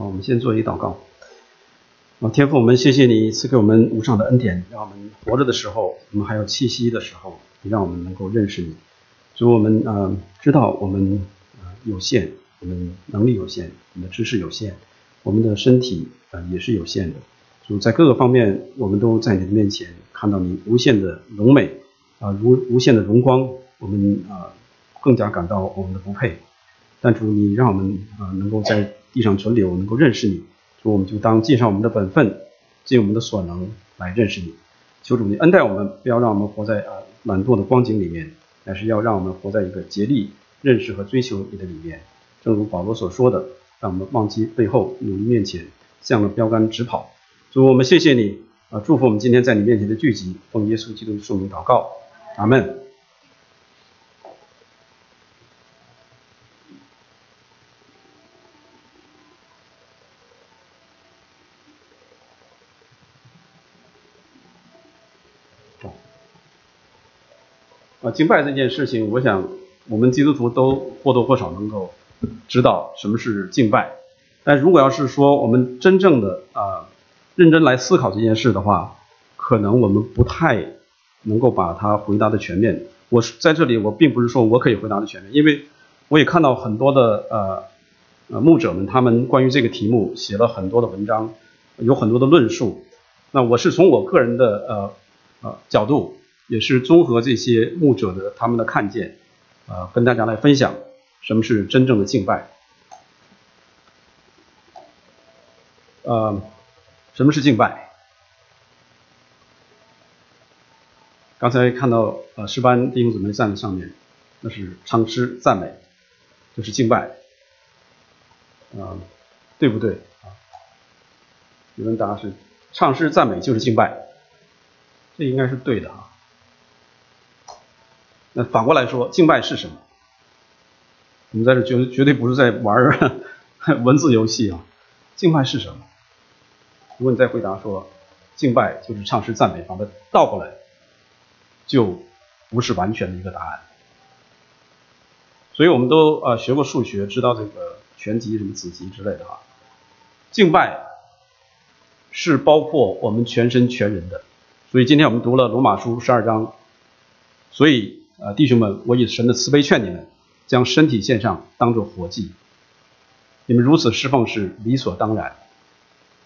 好，我们先做一祷告。啊，天父，我们谢谢你赐给我们无上的恩典，让我们活着的时候，我们还有气息的时候，你让我们能够认识你。主，我们啊知道我们啊有限，我们能力有限，我们的知识有限，我们的身体啊也是有限的。主，在各个方面，我们都在你的面前看到你无限的荣美啊，如无限的荣光，我们啊更加感到我们的不配。但主，你让我们啊能够在地上存留，能够认识你。主，我们就当尽上我们的本分，尽我们的所能来认识你。求主你恩待我们，不要让我们活在啊懒惰的光景里面，而是要让我们活在一个竭力认识和追求你的里面。正如保罗所说的，让我们忘记背后，努力面前，向着标杆直跑。主，我们谢谢你啊，祝福我们今天在你面前的聚集，奉耶稣基督的圣名祷告，阿门。敬拜这件事情，我想我们基督徒都或多或少能够知道什么是敬拜。但如果要是说我们真正的啊认真来思考这件事的话，可能我们不太能够把它回答的全面。我在这里，我并不是说我可以回答的全面，因为我也看到很多的呃呃牧者们，他们关于这个题目写了很多的文章，有很多的论述。那我是从我个人的呃呃角度。也是综合这些牧者的他们的看见，啊，跟大家来分享什么是真正的敬拜。呃，什么是敬拜？刚才看到呃诗班弟兄姊妹站在上面，那是唱诗赞美，就是敬拜，啊，对不对啊？有人答是唱诗赞美就是敬拜，这应该是对的啊。那反过来说，敬拜是什么？我们在这绝绝对不是在玩 文字游戏啊！敬拜是什么？如果你再回答说，敬拜就是唱诗赞美，把它倒过来，就不是完全的一个答案。所以我们都呃学过数学，知道这个全集什么子集之类的哈。敬拜是包括我们全身全人的，所以今天我们读了罗马书十二章，所以。呃，弟兄们，我以神的慈悲劝你们，将身体献上，当做活祭。你们如此侍奉是理所当然。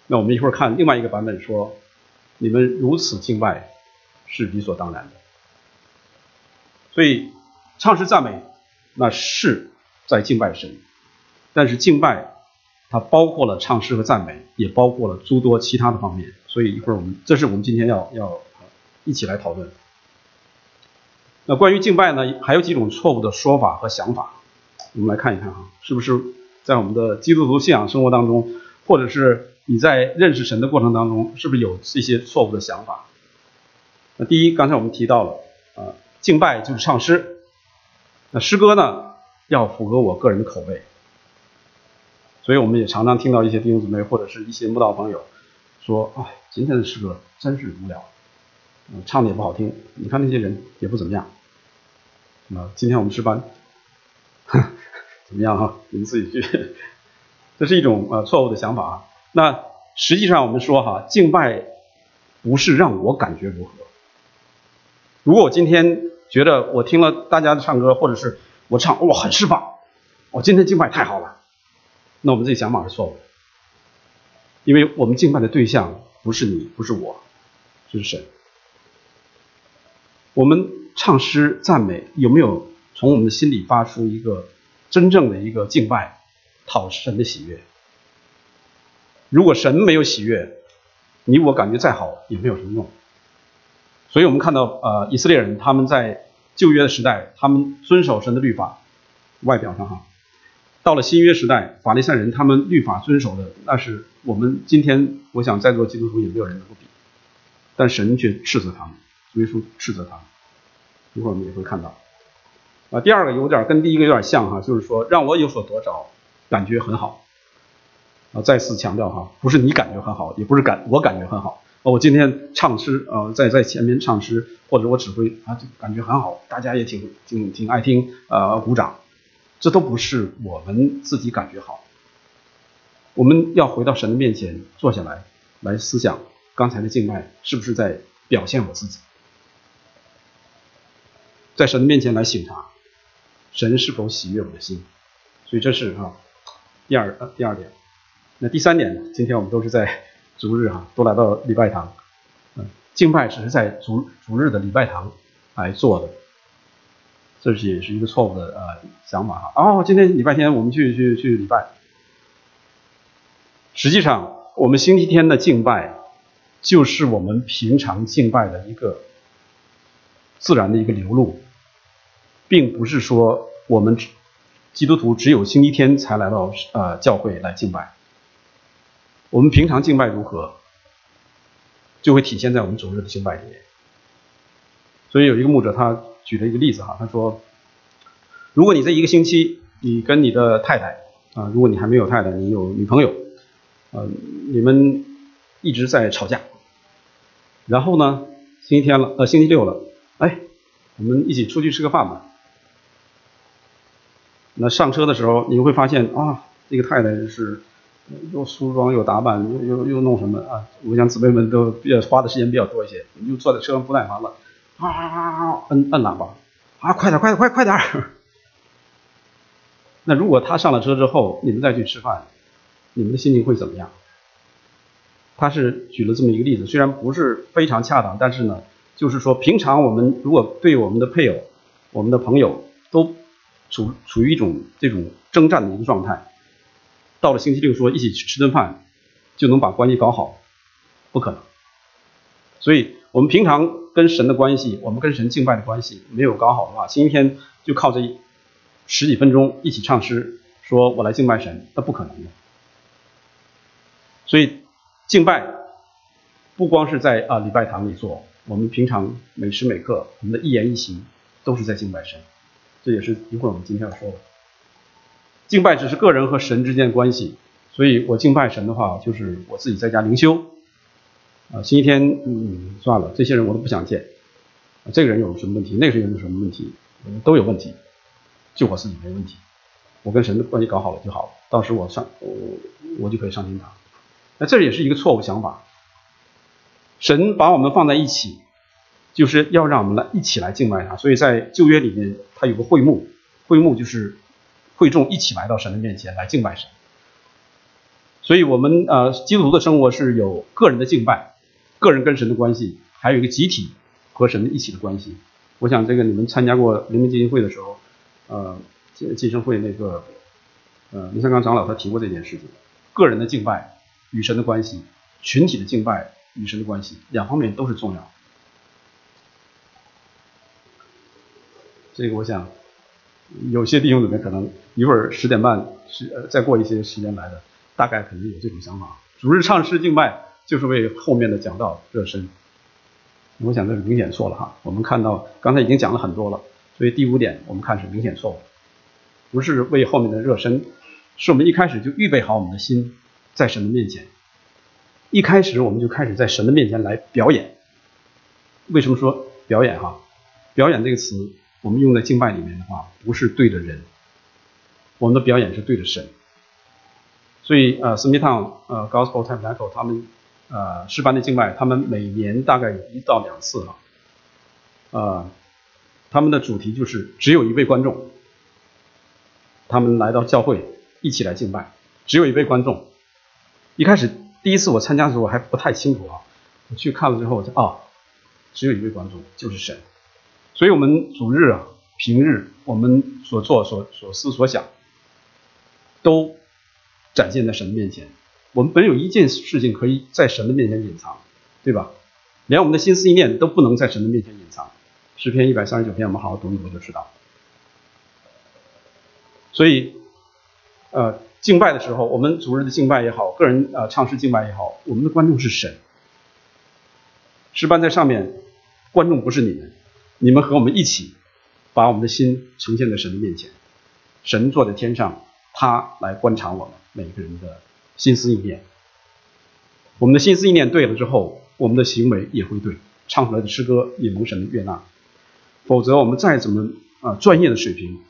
那我们一会儿看另外一个版本说，你们如此敬拜是理所当然的。所以唱诗赞美那是在敬拜神，但是敬拜它包括了唱诗和赞美，也包括了诸多其他的方面。所以一会儿我们，这是我们今天要要一起来讨论。那关于敬拜呢，还有几种错误的说法和想法，我们来看一看哈，是不是在我们的基督徒信仰生活当中，或者是你在认识神的过程当中，是不是有这些错误的想法？那第一，刚才我们提到了，啊，敬拜就是唱诗，那诗歌呢要符合我个人的口味，所以我们也常常听到一些弟兄姊妹或者是一些慕道朋友说，哎，今天的诗歌真是无聊。嗯，唱的也不好听，你看那些人也不怎么样。啊，今天我们值班，怎么样哈？你们自己去。这是一种呃错误的想法啊。那实际上我们说哈，敬拜不是让我感觉如何。如果我今天觉得我听了大家的唱歌，或者是我唱哇很释放，我今天敬拜太好了，那我们这个想法是错误的，因为我们敬拜的对象不是你，不是我，是神。我们唱诗赞美，有没有从我们的心里发出一个真正的一个敬拜，讨神的喜悦？如果神没有喜悦，你我感觉再好也没有什么用。所以我们看到，呃，以色列人他们在旧约的时代，他们遵守神的律法，外表上哈；到了新约时代，法利赛人他们律法遵守的，那是我们今天我想在座基督徒也没有人能够比，但神却斥责他们。耶稣斥责他，一会儿我们也会看到。啊，第二个有点跟第一个有点像哈，就是说让我有所得着，感觉很好。啊，再次强调哈，不是你感觉很好，也不是感我感觉很好。啊我今天唱诗啊，在在前面唱诗，或者我指挥啊，就感觉很好，大家也挺挺挺爱听啊，鼓掌。这都不是我们自己感觉好。我们要回到神的面前坐下来，来思想刚才的敬拜是不是在表现我自己，在神的面前来省察，神是否喜悦我的心。所以这是啊第二第二点。那第三点呢，今天我们都是在逐日哈，都来到礼拜堂，嗯，敬拜只是在逐逐日的礼拜堂来做的，这是也是一个错误的呃想法哈。哦，今天礼拜天我们去去去礼拜。实际上，我们星期天的敬拜，就是我们平常敬拜的一个自然的一个流露，并不是说我们基督徒只有星期天才来到呃教会来敬拜。我们平常敬拜如何，就会体现在我们主日的敬拜里面。所以有一个牧者他举了一个例子哈，他说，如果你这一个星期，你跟你的太太啊，如果你还没有太太，你有女朋友。呃，你们一直在吵架，然后呢，星期天了，呃，星期六了，哎，我们一起出去吃个饭吧。那上车的时候，你会发现啊，这个太太是又梳妆又打扮，又又又弄什么啊？我想姊妹们都比较花的时间比较多一些，你就坐在车上不耐烦了，啊啊啊啊，摁摁喇叭，啊，快点，快点，快快点！那如果他上了车之后，你们再去吃饭。你们的心情会怎么样？他是举了这么一个例子，虽然不是非常恰当，但是呢，就是说平常我们如果对我们的配偶、我们的朋友都处处于一种这种征战的一个状态，到了星期六说一起去吃顿饭就能把关系搞好，不可能。所以我们平常跟神的关系，我们跟神敬拜的关系没有搞好的话，星期天就靠这十几分钟一起唱诗，说我来敬拜神，那不可能的。所以，敬拜不光是在啊礼拜堂里做，我们平常每时每刻，我们的一言一行都是在敬拜神。这也是一会儿我们今天要说的。敬拜只是个人和神之间的关系，所以我敬拜神的话，就是我自己在家灵修。啊，星期天，嗯，算了，这些人我都不想见。这个人有什么问题？那个人有什么问题？都有问题，就我自己没问题。我跟神的关系搞好了就好了，到时我上我我就可以上天堂。那这也是一个错误想法。神把我们放在一起，就是要让我们来一起来敬拜他。所以在旧约里面，他有个会幕，会幕就是会众一起来到神的面前来敬拜神。所以我们呃基督徒的生活是有个人的敬拜，个人跟神的关系，还有一个集体和神一起的关系。我想这个你们参加过灵明基金会的时候，呃，晋升会那个呃林三刚长老他提过这件事情，个人的敬拜。与神的关系，群体的敬拜与神的关系，两方面都是重要。这个我想，有些弟兄姊妹可能一会儿十点半是呃再过一些时间来的，大概可能有这种想法。主日唱诗敬拜就是为后面的讲道热身，我想这是明显错了哈。我们看到刚才已经讲了很多了，所以第五点我们看是明显错误，不是为后面的热身，是我们一开始就预备好我们的心。在神的面前，一开始我们就开始在神的面前来表演。为什么说表演？哈，表演这个词，我们用在敬拜里面的话，不是对着人，我们的表演是对着神。所以，呃，斯密汤，呃，Gospel Tabernacle，他们，呃，诗班的敬拜，他们每年大概一到两次啊，呃，他们的主题就是只有一位观众，他们来到教会一起来敬拜，只有一位观众。一开始第一次我参加的时候我还不太清楚啊，我去看了之后，我说啊，只有一位观众就是神，所以我们主日啊、平日我们所做、所所思、所想，都展现在神的面前。我们本有一件事情可以在神的面前隐藏，对吧？连我们的心思意念都不能在神的面前隐藏。诗篇一百三十九篇，我们好好读一读就知道。所以，呃。敬拜的时候，我们主日的敬拜也好，个人啊唱诗敬拜也好，我们的观众是神。诗班在上面，观众不是你们，你们和我们一起，把我们的心呈现在神的面前。神坐在天上，他来观察我们每个人的心思意念。我们的心思意念对了之后，我们的行为也会对，唱出来的诗歌也蒙神的悦纳。否则，我们再怎么啊专业的水平，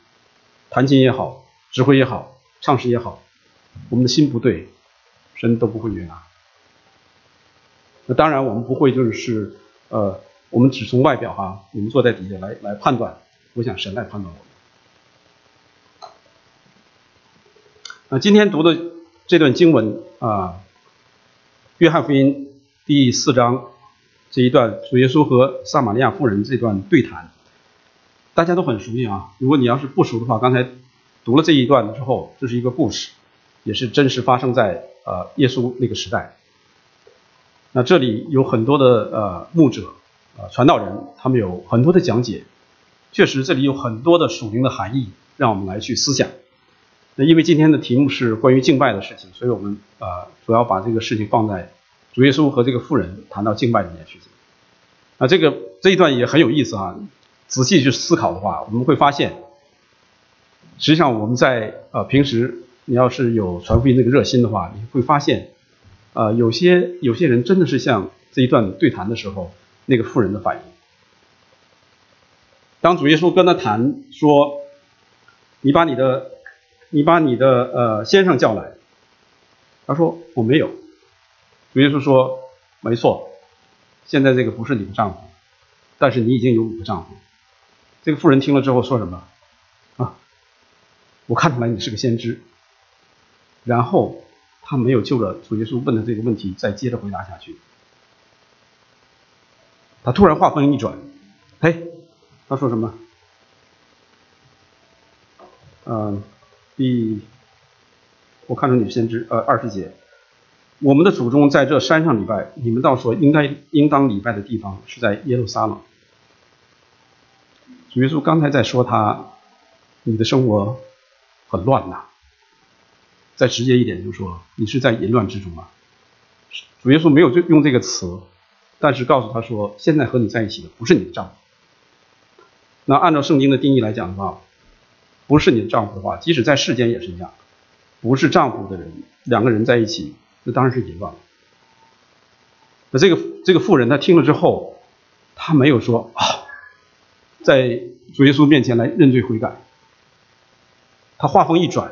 弹琴也好，指挥也好，唱诗也好。我们的心不对，神都不会悦纳。那当然，我们不会就是呃，我们只从外表哈，你们坐在底下来来判断，我想神来判断我。那今天读的这段经文啊，《约翰福音》第四章这一段，主耶稣和撒玛利亚妇人这段对谈，大家都很熟悉啊。如果你要是不熟的话，刚才读了这一段之后，这是一个故事，也是真实发生在呃耶稣那个时代。那这里有很多的呃牧者啊传道人，他们有很多的讲解，确实这里有很多的属灵的含义，让我们来去思想。那因为今天的题目是关于敬拜的事情，所以我们啊主要把这个事情放在主耶稣和这个妇人谈到敬拜里面去。那，这个这一段也很有意思啊，仔细去思考的话，我们会发现，实际上我们在呃平时你要是有传福音那个热心的话，你会发现。啊，有些有些人真的是像这一段对谈的时候，那个妇人的反应。当主耶稣跟他谈说：“你把你的，你把你的呃先生叫来。”他说：“我没有。”主耶稣说：“没错，现在这个不是你的丈夫，但是你已经有五个丈夫。”这个妇人听了之后说什么？我看出来你是个先知。然后。他没有就着主耶稣问的这个问题再接着回答下去，他突然话锋一转，嘿，他说什么？嗯，第，我看出你是先知，呃，二十节，我们的祖宗在这山上礼拜，你们倒说应该应当礼拜的地方是在耶路撒冷。主耶稣刚才在说他，你的生活很乱呐。再直接一点，就是说你是在淫乱之中啊。主耶稣没有就用这个词，但是告诉他说，现在和你在一起的不是你的丈夫。那按照圣经的定义来讲的话，不是你的丈夫的话，即使在世间也是一样，不是丈夫的人，两个人在一起，那当然是淫乱。那这个这个妇人她听了之后，她没有说啊，在主耶稣面前来认罪悔改，他话锋一转。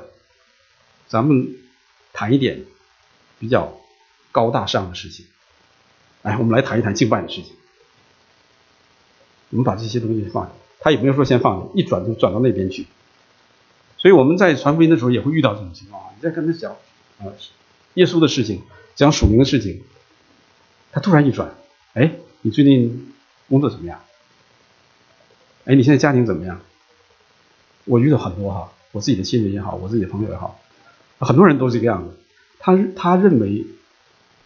咱们谈一点比较高大上的事情，来，我们来谈一谈敬拜的事情。我们把这些东西放下，他也没有说先放下，一转就转到那边去。所以我们在传福音的时候也会遇到这种情况啊。你在跟他讲啊耶稣的事情，讲属灵的事情，他突然一转，哎，你最近工作怎么样？哎，你现在家庭怎么样？我遇到很多哈，我自己的亲人也好，我自己的朋友也好。很多人都是这个样子，他他认为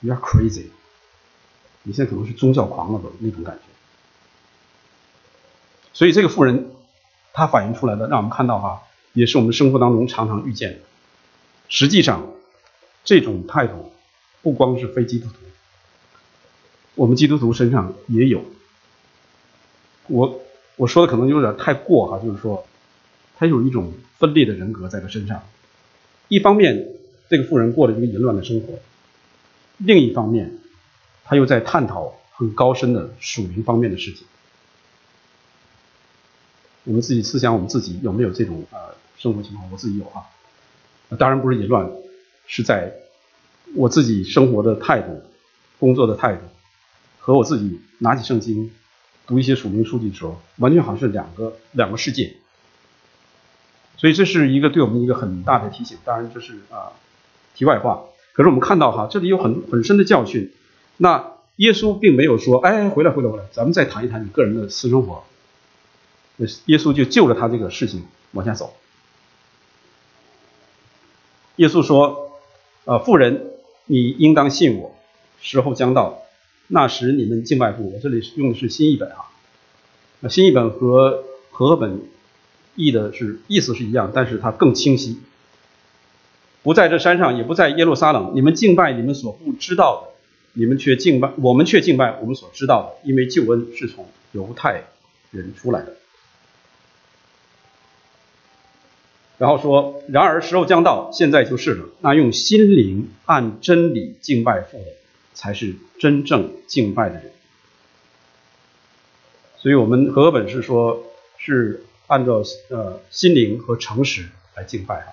you are crazy，你现在可能是宗教狂了的那种感觉。所以这个富人他反映出来的，让我们看到哈，也是我们生活当中常常遇见的。实际上，这种态度不光是非基督徒，我们基督徒身上也有。我我说的可能有点太过哈，就是说，他有一种分裂的人格在他身上。一方面，这个富人过了一个淫乱的生活；另一方面，他又在探讨很高深的属灵方面的事情。我们自己思想，我们自己有没有这种呃生活情况？我自己有啊，当然不是淫乱，是在我自己生活的态度、工作的态度，和我自己拿起圣经读一些属灵书籍的时候，完全好像是两个两个世界。所以这是一个对我们一个很大的提醒，当然这是啊题外话。可是我们看到哈，这里有很很深的教训。那耶稣并没有说，哎，回来回来回来，咱们再谈一谈你个人的私生活。耶稣就就着他这个事情往下走。耶稣说，啊，妇人，你应当信我，时候将到，那时你们敬拜父。我这里用的是新译本啊，新译本和和合本。意的是意思是一样，但是它更清晰。不在这山上，也不在耶路撒冷，你们敬拜你们所不知道的，你们却敬拜我们却敬拜我们所知道的，因为救恩是从犹太人出来的。然后说，然而时候将到，现在就是了。那用心灵按真理敬拜父的，才是真正敬拜的人。所以我们和本是说，是。按照呃心灵和诚实来敬拜哈，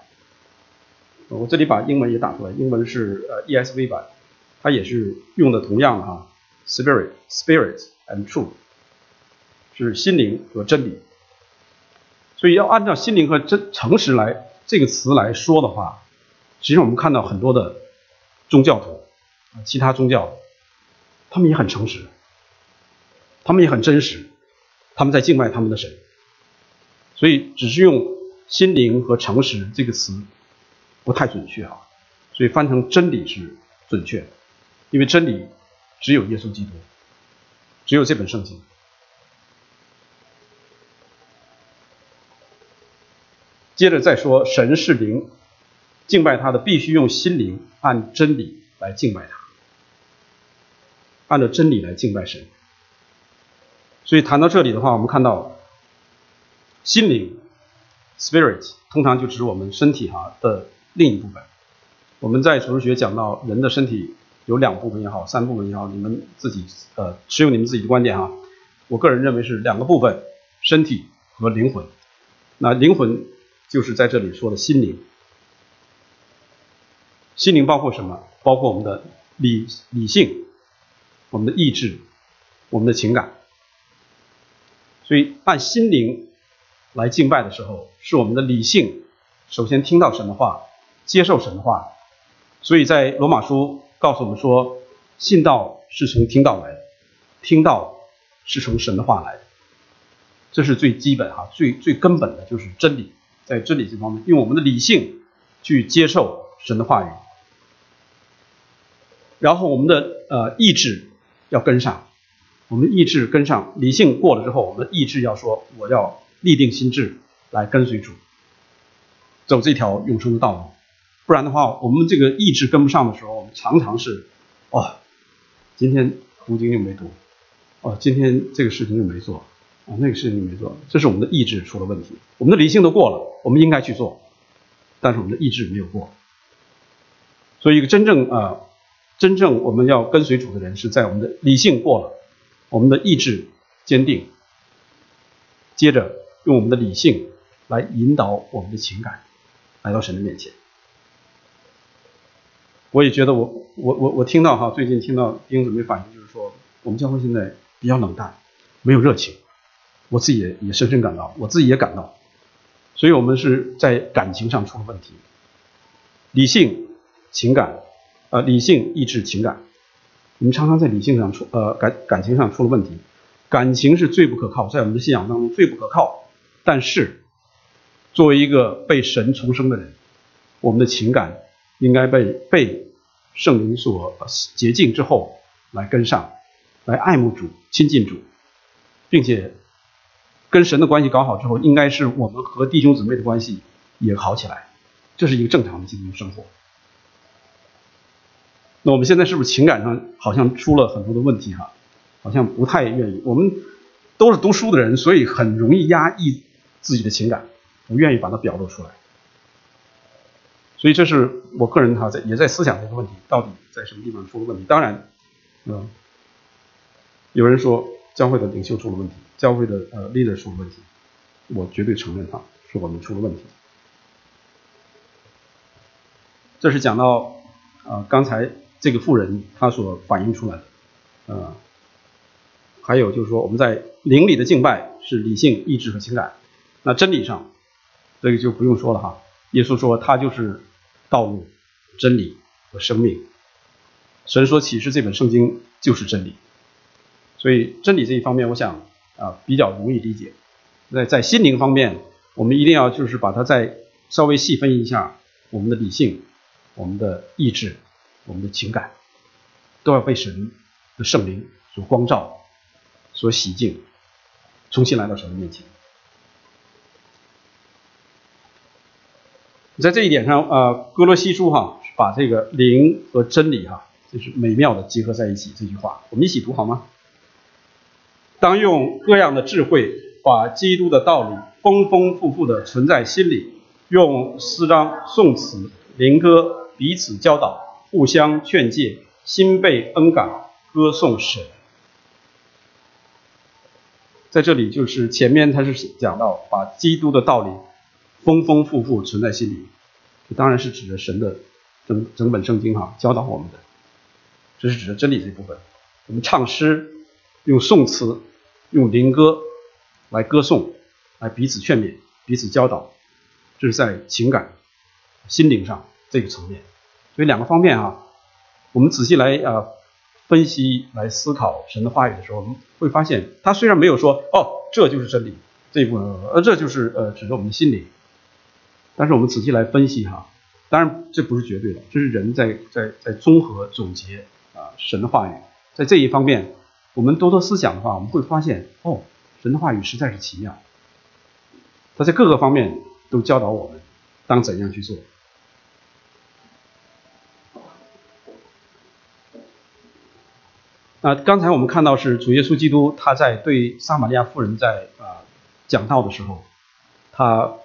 我这里把英文也打出来，英文是呃 ESV 版，它也是用的同样的哈，spirit spirit and truth，是心灵和真理。所以要按照心灵和真诚实来这个词来说的话，其实我们看到很多的宗教徒，其他宗教，他们也很诚实，他们也很真实，他们在敬拜他们的神。所以只是用心灵和诚实这个词不太准确啊，所以翻成真理是准确的，因为真理只有耶稣基督，只有这本圣经。接着再说，神是灵，敬拜他的必须用心灵按真理来敬拜他，按照真理来敬拜神。所以谈到这里的话，我们看到心灵 （spirit） 通常就指我们身体哈的另一部分。我们在哲学讲到人的身体有两部分也好，三部分也好，你们自己呃持有你们自己的观点哈。我个人认为是两个部分：身体和灵魂。那灵魂。就是在这里说的心灵，心灵包括什么？包括我们的理理性、我们的意志、我们的情感。所以按心灵来敬拜的时候，是我们的理性首先听到神的话，接受神的话。所以在罗马书告诉我们说，信道是从听到来的，听到是从神的话来的，这是最基本哈，最最根本的就是真理。在真理这方面，用我们的理性去接受神的话语，然后我们的呃意志要跟上，我们意志跟上，理性过了之后，我们的意志要说我要立定心智来跟随主，走这条永生的道路，不然的话，我们这个意志跟不上的时候，我们常常是哦，今天读经又没读，哦，今天这个事情又没做。啊，那个事情又没做，这是我们的意志出了问题。我们的理性都过了，我们应该去做，但是我们的意志没有过。所以，一个真正啊，真正我们要跟随主的人，是在我们的理性过了，我们的意志坚定，接着用我们的理性来引导我们的情感来到神的面前。我也觉得，我我我我听到哈，最近听到弟兄姊妹反映，就是说我们教会现在比较冷淡，没有热情。我自己也也深深感到，我自己也感到，所以我们是在感情上出了问题，理性、情感，呃，理性、意志、情感，我们常常在理性上出，呃，感感情上出了问题。感情是最不可靠，在我们的信仰当中最不可靠。但是，作为一个被神重生的人，我们的情感应该被被圣灵所洁净之后来跟上，来爱慕主、亲近主，并且。跟神的关系搞好之后，应该是我们和弟兄姊妹的关系也好起来，这是一个正常的基督生活。那我们现在是不是情感上好像出了很多的问题哈？好像不太愿意。我们都是读书的人，所以很容易压抑自己的情感，不愿意把它表露出来。所以这是我个人哈在也在思想这个问题，到底在什么地方出了问题？当然，嗯，有人说教会的领袖出了问题。教会的呃 leader 出了问题，我绝对承认哈，是我们出了问题。这是讲到啊，刚才这个妇人她所反映出来的，呃，还有就是说我们在灵里的敬拜是理性、意志和情感，那真理上这个就不用说了哈。耶稣说他就是道路、真理和生命。神说启示这本圣经就是真理，所以真理这一方面，我想。啊，比较容易理解。在在心灵方面，我们一定要就是把它再稍微细分一下，我们的理性、我们的意志、我们的情感，都要被神的圣灵所光照、所洗净，重新来到神的面前。在这一点上，呃，哥罗西书哈，把这个灵和真理哈，就是美妙的结合在一起。这句话，我们一起读好吗？当用各样的智慧，把基督的道理丰丰富富的存在心里，用诗章、颂词、灵歌彼此教导，互相劝诫，心被恩感，歌颂神。在这里，就是前面他是讲到把基督的道理丰丰富富存在心里，这当然是指着神的整整本圣经哈教导我们的，这是指的真理这部分。我们唱诗，用颂词，用灵歌来歌颂，来彼此劝勉，彼此教导，这是在情感、心灵上这个层面。所以两个方面啊，我们仔细来啊分析、来思考神的话语的时候，我们会发现，他虽然没有说哦，这就是真理这一部分，呃，这就是呃指着我们的心灵，但是我们仔细来分析哈，当然这不是绝对的，这是人在在在综合总结啊神的话语，在这一方面，我们多多思想的话，我们会发现哦，神的话语实在是奇妙，他在各个方面都教导我们当怎样去做。那刚才我们看到是主耶稣基督他在对撒玛利亚妇人在啊讲道的时候，他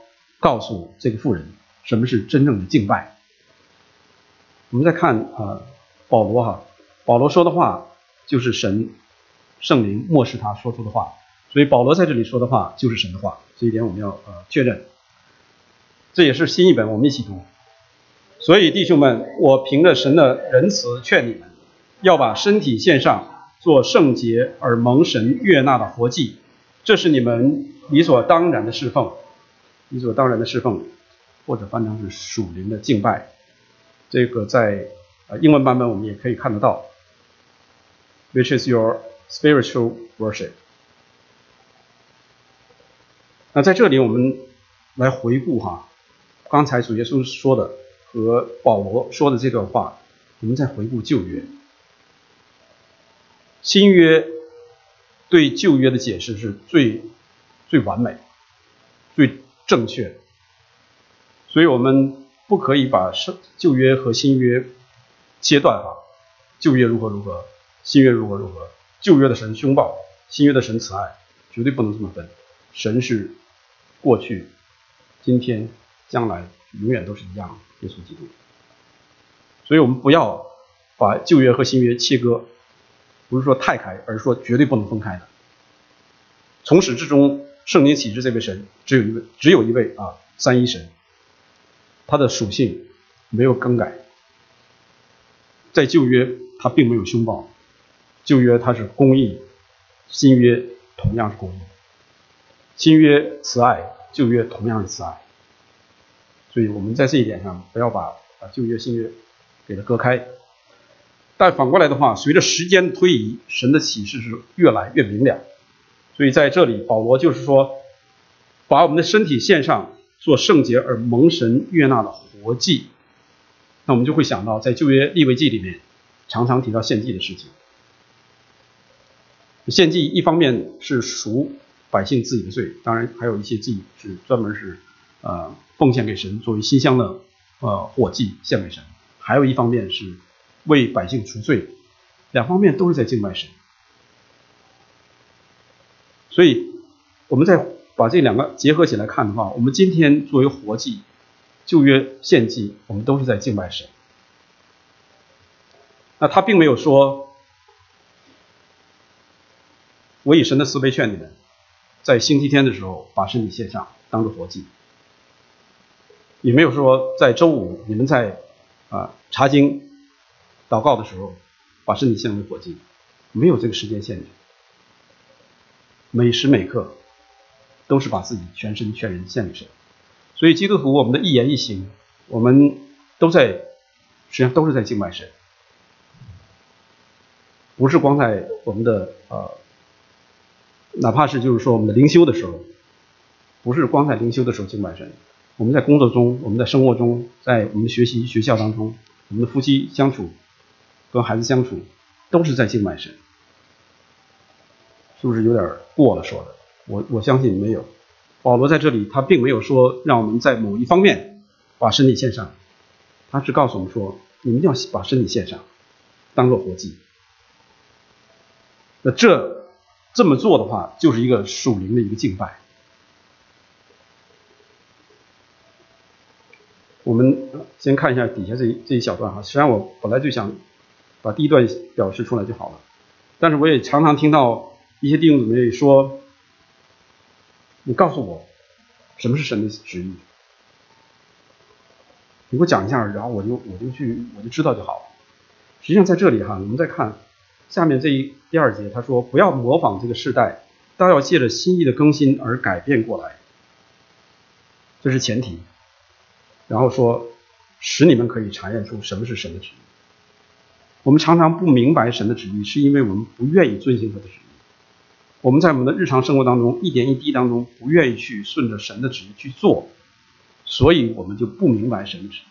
告诉这个妇人什么是真正的敬拜。我们再看啊保罗哈，保罗说的话就是神圣灵漠视他说出的话，所以保罗在这里说的话就是神的话，这一点我们要呃确认。这也是新一本，我们一起读。所以弟兄们，我凭着神的仁慈劝你们。要把身体献上，做圣洁而蒙神悦纳的活祭，这是你们理所当然的侍奉，理所当然的侍奉，或者翻成是属灵的敬拜。这个在呃英文版本我们也可以看得到，which is your spiritual worship。那在这里我们来回顾哈，刚才主耶稣说的和保罗说的这段话，我们再回顾旧约。新约对旧约的解释是最最完美、最正确，所以我们不可以把旧约和新约切断啊。旧约如何如何，新约如何如何，旧约的神凶暴，新约的神慈爱，绝对不能这么分。神是过去、今天、将来永远都是一样，耶稣基督。所以我们不要把旧约和新约切割。不是说太开，而是说绝对不能分开的。从始至终，圣经启示这位神只有一位，只有一位啊，三一神。他的属性没有更改。在旧约，他并没有凶暴；旧约他是公义，新约同样是公义。新约慈爱，旧约同样是慈爱。所以我们在这一点上，不要把把旧约、新约给它割开。但反过来的话，随着时间推移，神的启示是越来越明了。所以在这里，保罗就是说，把我们的身体献上，做圣洁而蒙神悦纳的活祭。那我们就会想到，在旧约立位记里面，常常提到献祭的事情。献祭一方面是赎百姓自己的罪，当然还有一些祭是专门是呃奉献给神，作为馨香的呃火祭献给神。还有一方面是。为百姓除罪，两方面都是在敬拜神。所以，我们再把这两个结合起来看的话，我们今天作为活祭、旧约献祭，我们都是在敬拜神。那他并没有说，我以神的慈悲劝你们，在星期天的时候把身体献上，当做活祭；也没有说在周五你们在啊查经。祷告的时候，把身体献为火祭，没有这个时间限制，每时每刻都是把自己全身全人献给神。所以基督徒，我们的一言一行，我们都在实际上都是在敬拜神，不是光在我们的呃，哪怕是就是说我们的灵修的时候，不是光在灵修的时候敬拜神，我们在工作中，我们在生活中，在我们学习学校当中，我们的夫妻相处。跟孩子相处，都是在敬拜神，是不是有点过了说的？我我相信没有。保罗在这里，他并没有说让我们在某一方面把身体献上，他是告诉我们说，你们一定要把身体献上，当做活祭。那这这么做的话，就是一个属灵的一个敬拜。我们先看一下底下这这一小段哈，实际上我本来就想。把第一段表示出来就好了，但是我也常常听到一些弟兄姊妹说：“你告诉我，什么是神的旨意？”你给我讲一下，然后我就我就去我就知道就好了。实际上在这里哈，我们再看下面这一第二节，他说不要模仿这个世代，倒要借着心意的更新而改变过来，这是前提。然后说使你们可以查验出什么是神的旨意。我们常常不明白神的旨意，是因为我们不愿意遵行他的旨意。我们在我们的日常生活当中一点一滴当中不愿意去顺着神的旨意去做，所以我们就不明白神的旨意。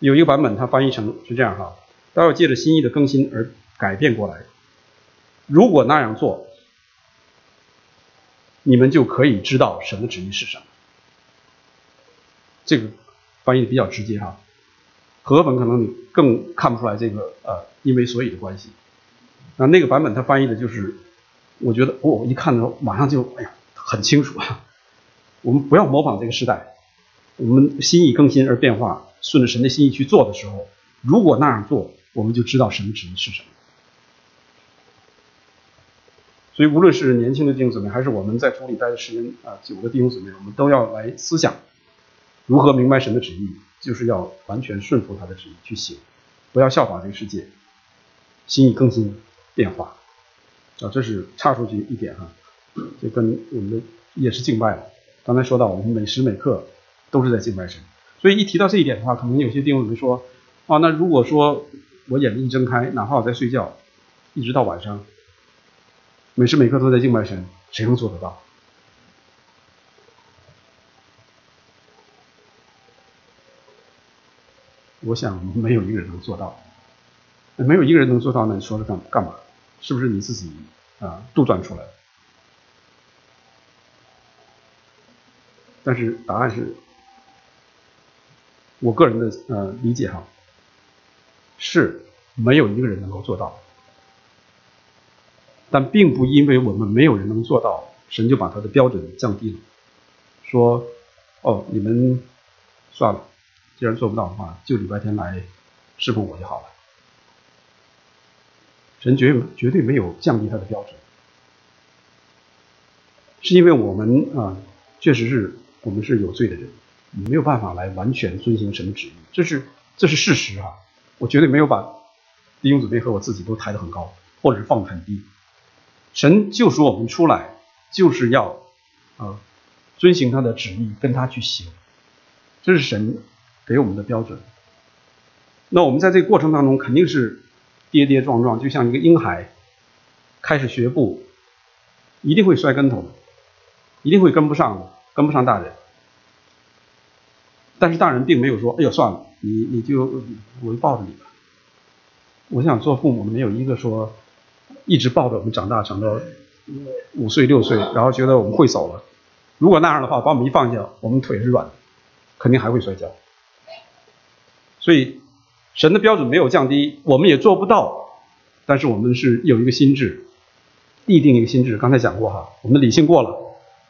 有一个版本它翻译成是这样哈，都要借着心意的更新而改变过来。如果那样做，你们就可以知道神的旨意是什么。这个翻译的比较直接哈，和本可能你更看不出来这个呃因为所以的关系。那那个版本它翻译的就是。我觉得，我一看的时候，马上就哎呀，很清楚啊。我们不要模仿这个时代，我们心意更新而变化，顺着神的心意去做的时候，如果那样做，我们就知道神的旨意是什么。所以，无论是年轻的弟兄姊妹，还是我们在主里待的时间啊久的弟兄姊妹，我们都要来思想如何明白神的旨意，就是要完全顺服他的旨意去行，不要效仿这个世界，心意更新变化。啊，这是差出去一点哈，这跟我们的也是敬拜了。刚才说到，我们每时每刻都是在敬拜神，所以一提到这一点的话，可能有些弟兄们说，啊，那如果说我眼睛一睁开，哪怕我在睡觉，一直到晚上，每时每刻都在敬拜神，谁能做得到？我想没有一个人能做到，没有一个人能做到，那你说是干干嘛？是不是你自己啊杜撰出来的？但是答案是，我个人的呃理解哈，是没有一个人能够做到，但并不因为我们没有人能做到，神就把他的标准降低了，说哦你们算了，既然做不到的话，就礼拜天来侍奉我就好了。神绝绝对没有降低他的标准，是因为我们啊，确实是我们是有罪的人，没有办法来完全遵行神的旨意，这是这是事实啊！我绝对没有把弟兄姊妹和我自己都抬得很高，或者是放得很低。神救赎我们出来，就是要啊遵行他的旨意，跟他去行，这是神给我们的标准。那我们在这个过程当中，肯定是。跌跌撞撞，就像一个婴孩开始学步，一定会摔跟头，一定会跟不上，跟不上大人。但是大人并没有说：“哎呦，算了，你你就我就抱着你吧。”我想做父母的没有一个说一直抱着我们长大，长到五岁六岁，然后觉得我们会走了。如果那样的话，把我们一放下，我们腿是软的，肯定还会摔跤。所以。神的标准没有降低，我们也做不到，但是我们是有一个心智，立定一个心智。刚才讲过哈，我们的理性过了，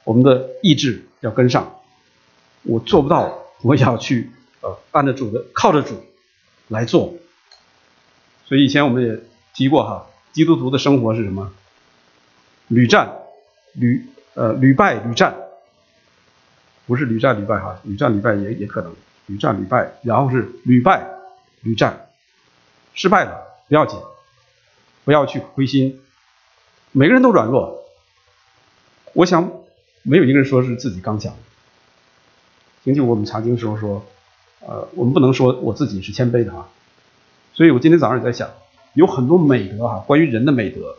我们的意志要跟上。我做不到，我要去呃按着主的，靠着主来做。所以以前我们也提过哈，基督徒的生活是什么？屡战屡呃屡败屡战，不是屡战屡败哈，屡战屡败也也可能屡战屡败，然后是屡败。屡战，失败了不要紧，不要去灰心。每个人都软弱，我想没有一个人说是自己刚强。请记我们查经时候说，呃，我们不能说我自己是谦卑的啊。所以我今天早上也在想，有很多美德啊，关于人的美德，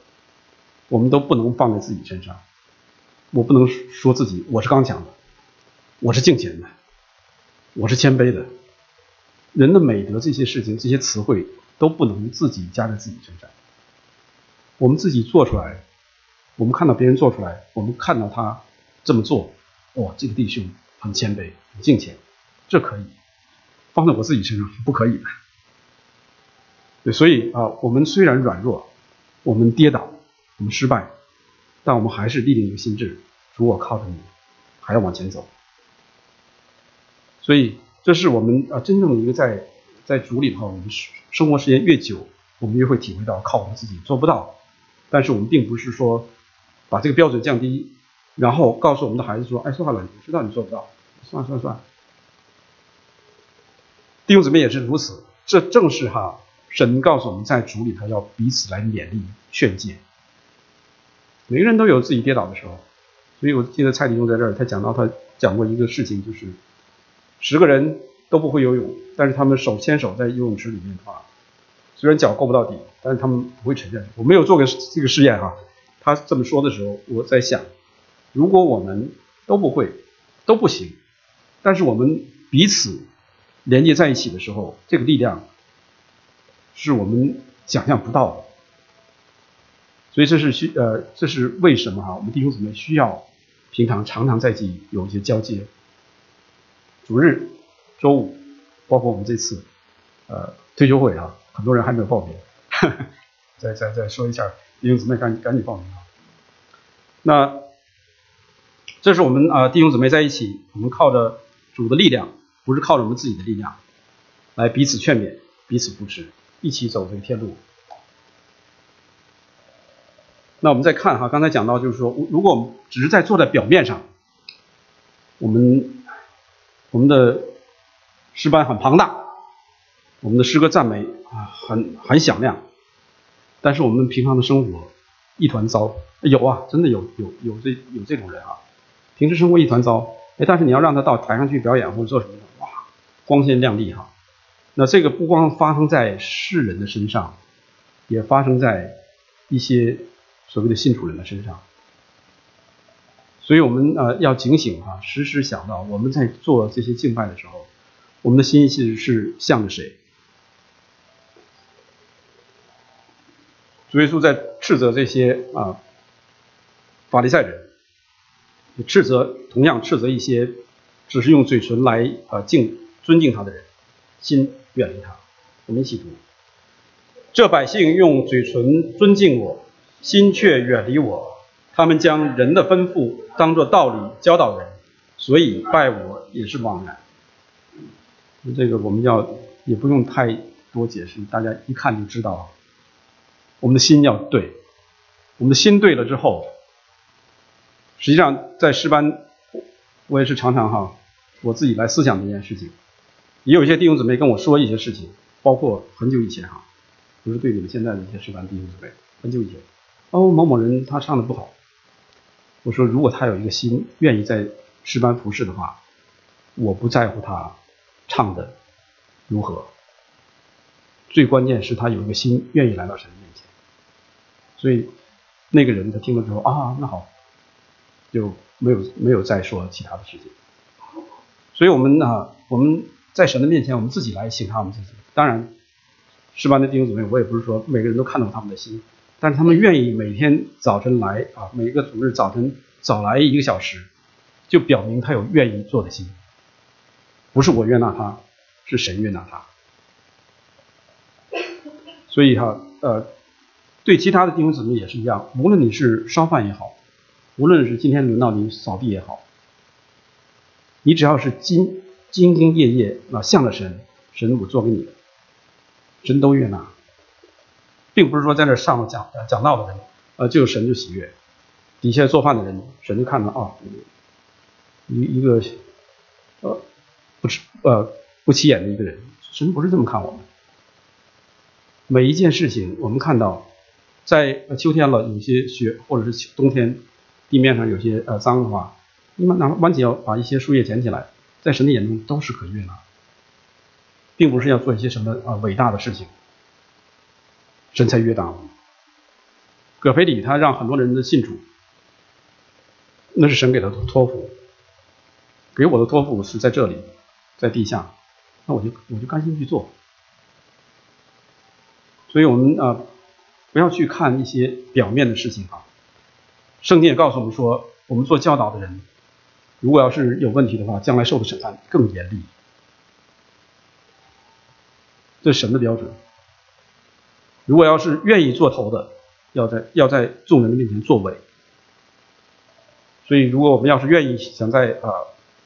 我们都不能放在自己身上。我不能说自己我是刚强的，我是敬虔的，我是谦卑的。人的美德这些事情，这些词汇都不能自己加在自己身上。我们自己做出来，我们看到别人做出来，我们看到他这么做，哇，这个弟兄很谦卑、很敬虔，这可以放在我自己身上是不可以的。对，所以啊，我们虽然软弱，我们跌倒，我们失败，但我们还是立定一个心智，主我靠着你，还要往前走。所以。这是我们啊真正的一个在在主里头，我们生活时间越久，我们越会体会到靠我们自己做不到。但是我们并不是说把这个标准降低，然后告诉我们的孩子说：“哎，算了，你知道你做不到，算了算了算了。”弟兄姊妹也是如此。这正是哈神告诉我们在主里头要彼此来勉励劝诫。每个人都有自己跌倒的时候，所以我记得蔡弟兄在这儿，他讲到他讲过一个事情，就是十个人都不会游泳，但是他们手牵手在游泳池里面的话，虽然脚够不到底，但是他们不会沉下去。我没有做过这个试验哈，他这么说的时候，我在想，如果我们都不会，都不行，但是我们彼此。连接在一起的时候，这个力量是我们想象不到的，所以这是需呃，这是为什么哈？我们弟兄姊妹需要平常常常在一起有一些交接。主日、周五，包括我们这次呃退休会啊，很多人还没有报名，再再再说一下，弟兄姊妹赶赶紧报名啊！那这是我们啊弟兄姊妹在一起，我们靠着主的力量。不是靠着我们自己的力量来彼此劝勉、彼此扶持，一起走这个天路。那我们再看哈，刚才讲到就是说，如果我们只是在坐在表面上，我们我们的诗班很庞大，我们的诗歌赞美啊很很响亮，但是我们平常的生活一团糟。有啊，真的有有有这有这种人啊，平时生活一团糟，哎，但是你要让他到台上去表演或者做什么的，哇？光鲜亮丽哈，那这个不光发生在世人的身上，也发生在一些所谓的信主人的身上。所以我们呃要警醒哈，时时想到我们在做这些敬拜的时候，我们的心其实是向着谁？主耶稣在斥责这些啊法利赛人，斥责同样斥责一些只是用嘴唇来啊敬。尊敬他的人，心远离他。我们一起读：这百姓用嘴唇尊敬我，心却远离我。他们将人的吩咐当做道理教导人，所以拜我也是枉然。这个我们要也不用太多解释，大家一看就知道。我们的心要对，我们的心对了之后，实际上在诗班，我也是常常哈，我自己来思想这件事情。也有一些弟兄姊妹跟我说一些事情，包括很久以前哈，不是对你们现在的一些师班弟兄姊妹，很久以前，哦某某人他唱的不好，我说如果他有一个心愿意在师班服侍的话，我不在乎他唱的如何，最关键是他有一个心愿意来到神的面前，所以那个人他听了之后啊那好，就没有没有再说其他的事情，所以我们啊我们。在神的面前，我们自己来省察我们自己。当然，诗班的弟兄姊妹，我也不是说每个人都看到他们的心，但是他们愿意每天早晨来啊，每个主日早晨早来一个小时，就表明他有愿意做的心。不是我悦纳他，是神悦纳他。所以哈，呃，对其他的弟兄姊妹也是一样，无论你是烧饭也好，无论是今天轮到你扫地也好，你只要是兢。兢兢业业啊，向着神，神我做给你的，神都悦纳，并不是说在那上了讲讲道的人，呃，就神就喜悦，底下做饭的人，神就看到啊，一一个呃不吃呃不起眼的一个人，神不是这么看我们。每一件事情，我们看到，在秋天了，有些雪，或者是冬天地面上有些呃脏的话，你们拿弯起腰把一些树叶捡起来。在神的眼中都是可悦纳，并不是要做一些什么啊伟大的事情，神才悦纳。葛培里他让很多人的信主，那是神给他的托付，给我的托付是在这里，在地下，那我就我就甘心去做。所以我们啊不要去看一些表面的事情啊，圣经也告诉我们说，我们做教导的人。如果要是有问题的话，将来受的审判更严厉。这是神的标准。如果要是愿意做头的，要在要在众人的面前作尾。所以，如果我们要是愿意想在啊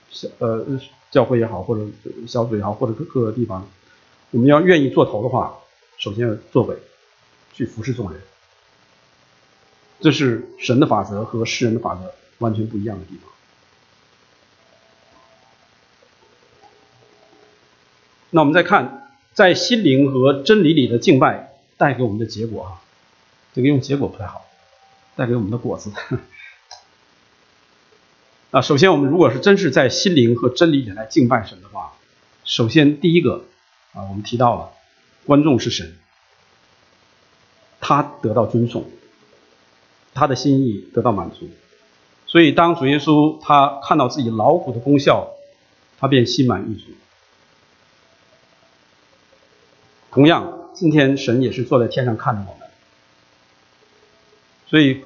小呃教会也好，或者小组也好，或者各各个地方，我们要愿意做头的话，首先要作尾，去服侍众人。这是神的法则和世人的法则完全不一样的地方。那我们再看，在心灵和真理里的敬拜带给我们的结果啊，这个用结果不太好，带给我们的果子。啊，首先我们如果是真是在心灵和真理里来敬拜神的话，首先第一个啊，我们提到了观众是神，他得到尊崇，他的心意得到满足，所以当主耶稣他看到自己劳苦的功效，他便心满意足。同样，今天神也是坐在天上看着我们，所以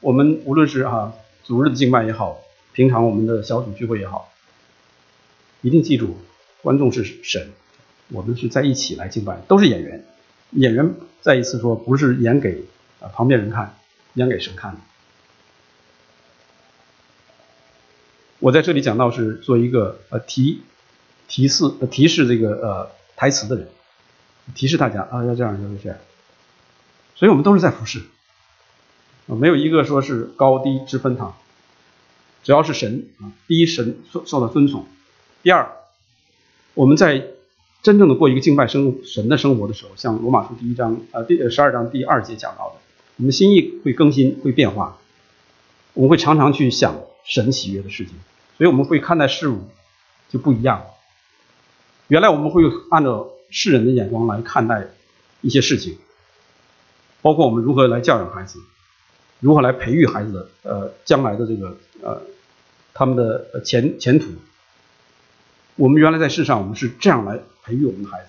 我们无论是啊主日的敬拜也好。平常我们的小组聚会也好，一定记住，观众是神，我们是在一起来敬拜，都是演员。演员再一次说，不是演给啊旁边人看，演给神看的。我在这里讲到是做一个呃提提示提示这个呃台词的人，提示大家啊要这样要这样。所以我们都是在服侍，没有一个说是高低之分哈。只要是神啊，第一神受受到尊崇，第二，我们在真正的过一个敬拜生神的生活的时候，像罗马书第一章啊第十二章第二节讲到的，我们心意会更新会变化，我们会常常去想神喜悦的事情，所以我们会看待事物就不一样。原来我们会按照世人的眼光来看待一些事情，包括我们如何来教养孩子，如何来培育孩子的呃将来的这个呃。他们的前前途，我们原来在世上，我们是这样来培育我们的孩子。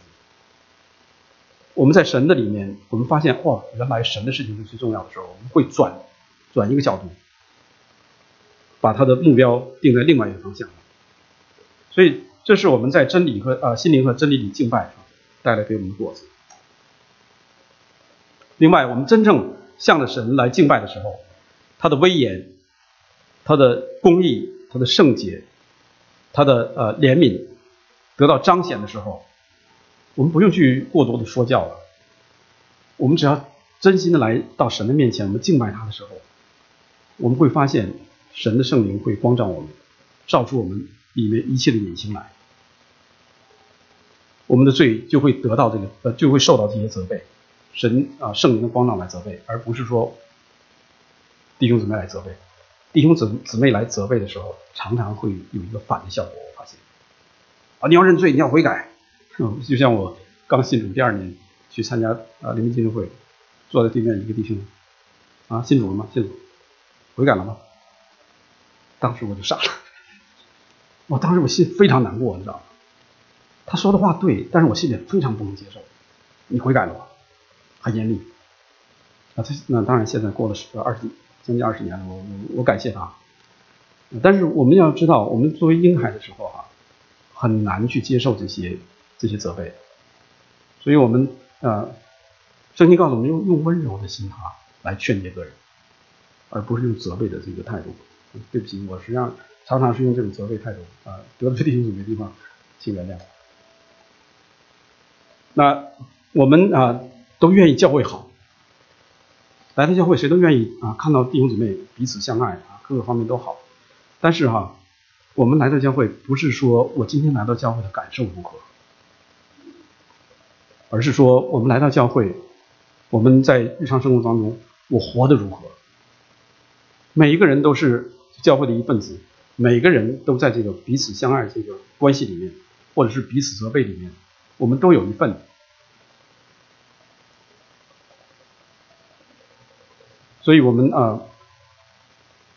我们在神的里面，我们发现，哇，原来神的事情是最重要的时候，我们会转转一个角度，把他的目标定在另外一个方向。所以，这是我们在真理和啊心灵和真理里敬拜带来给我们的果子。另外，我们真正向着神来敬拜的时候，他的威严，他的公义。他的圣洁，他的呃怜悯得到彰显的时候，我们不用去过多的说教了。我们只要真心的来到神的面前，我们敬拜他的时候，我们会发现神的圣灵会光照我们，照出我们里面一切的隐情来。我们的罪就会得到这个呃，就会受到这些责备。神啊，圣灵的光照来责备，而不是说弟兄姊妹来责备。弟兄姊姊妹来责备的时候，常常会有一个反的效果。我发现，啊，你要认罪，你要悔改。就像我刚信主第二年去参加啊灵明基金会，坐在对面一个弟兄，啊，信主了吗？信主，悔改了吗？当时我就傻了，我当时我心非常难过，你知道吗？他说的话对，但是我心里非常不能接受。你悔改了吗？很严厉。啊，他那当然现在过了十二十。将近二十年了，我我我感谢他。但是我们要知道，我们作为婴孩的时候啊，很难去接受这些这些责备，所以我们呃，圣经告诉我们用用温柔的心哈来劝诫个人，而不是用责备的这个态度。对不起，我实际上常常是用这种责备态度啊，得罪弟兄姊妹的地方，请原谅。那我们啊都愿意教会好。来到教会，谁都愿意啊，看到弟兄姊妹彼此相爱啊，各个方面都好。但是哈，我们来到教会，不是说我今天来到教会的感受如何，而是说我们来到教会，我们在日常生活当中，我活得如何？每一个人都是教会的一份子，每个人都在这个彼此相爱这个关系里面，或者是彼此责备里面，我们都有一份。所以我们啊，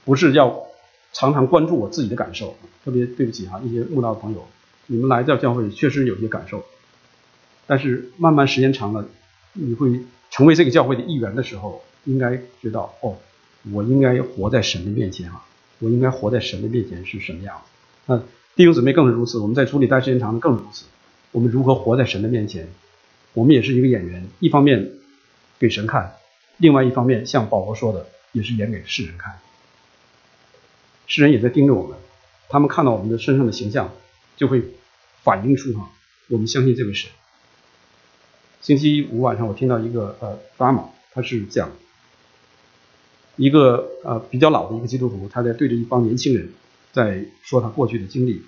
不是要常常关注我自己的感受，特别对不起哈，一些慕道的朋友，你们来到教会确实有些感受，但是慢慢时间长了，你会成为这个教会的一员的时候，应该知道哦，我应该活在神的面前啊，我应该活在神的面前是什么样子？那弟兄姊妹更是如此，我们在主里待时间长的更如此。我们如何活在神的面前？我们也是一个演员，一方面给神看。另外一方面，像保罗说的，也是演给世人看。世人也在盯着我们，他们看到我们的身上的形象，就会反映出哈，我们相信这位神。星期五晚上，我听到一个呃发马，他是讲一个呃比较老的一个基督徒，他在对着一帮年轻人在说他过去的经历。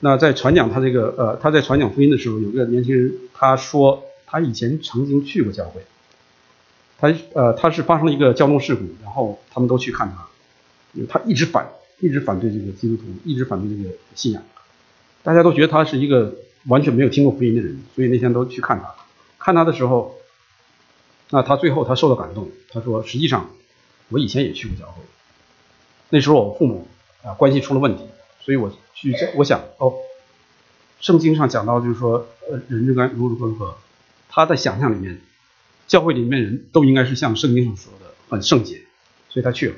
那在传讲他这个呃他在传讲福音的时候，有个年轻人他说他以前曾经去过教会，他呃他是发生了一个交通事故，然后他们都去看他，因为他一直反一直反对这个基督徒，一直反对这个信仰，大家都觉得他是一个完全没有听过福音的人，所以那天都去看他，看他的时候，那他最后他受到感动，他说实际上我以前也去过教会，那时候我父母啊关系出了问题。所以我去，我想哦，圣经上讲到就是说，呃，人应该如何如何，他在想象里面，教会里面人都应该是像圣经上说的很圣洁，所以他去了，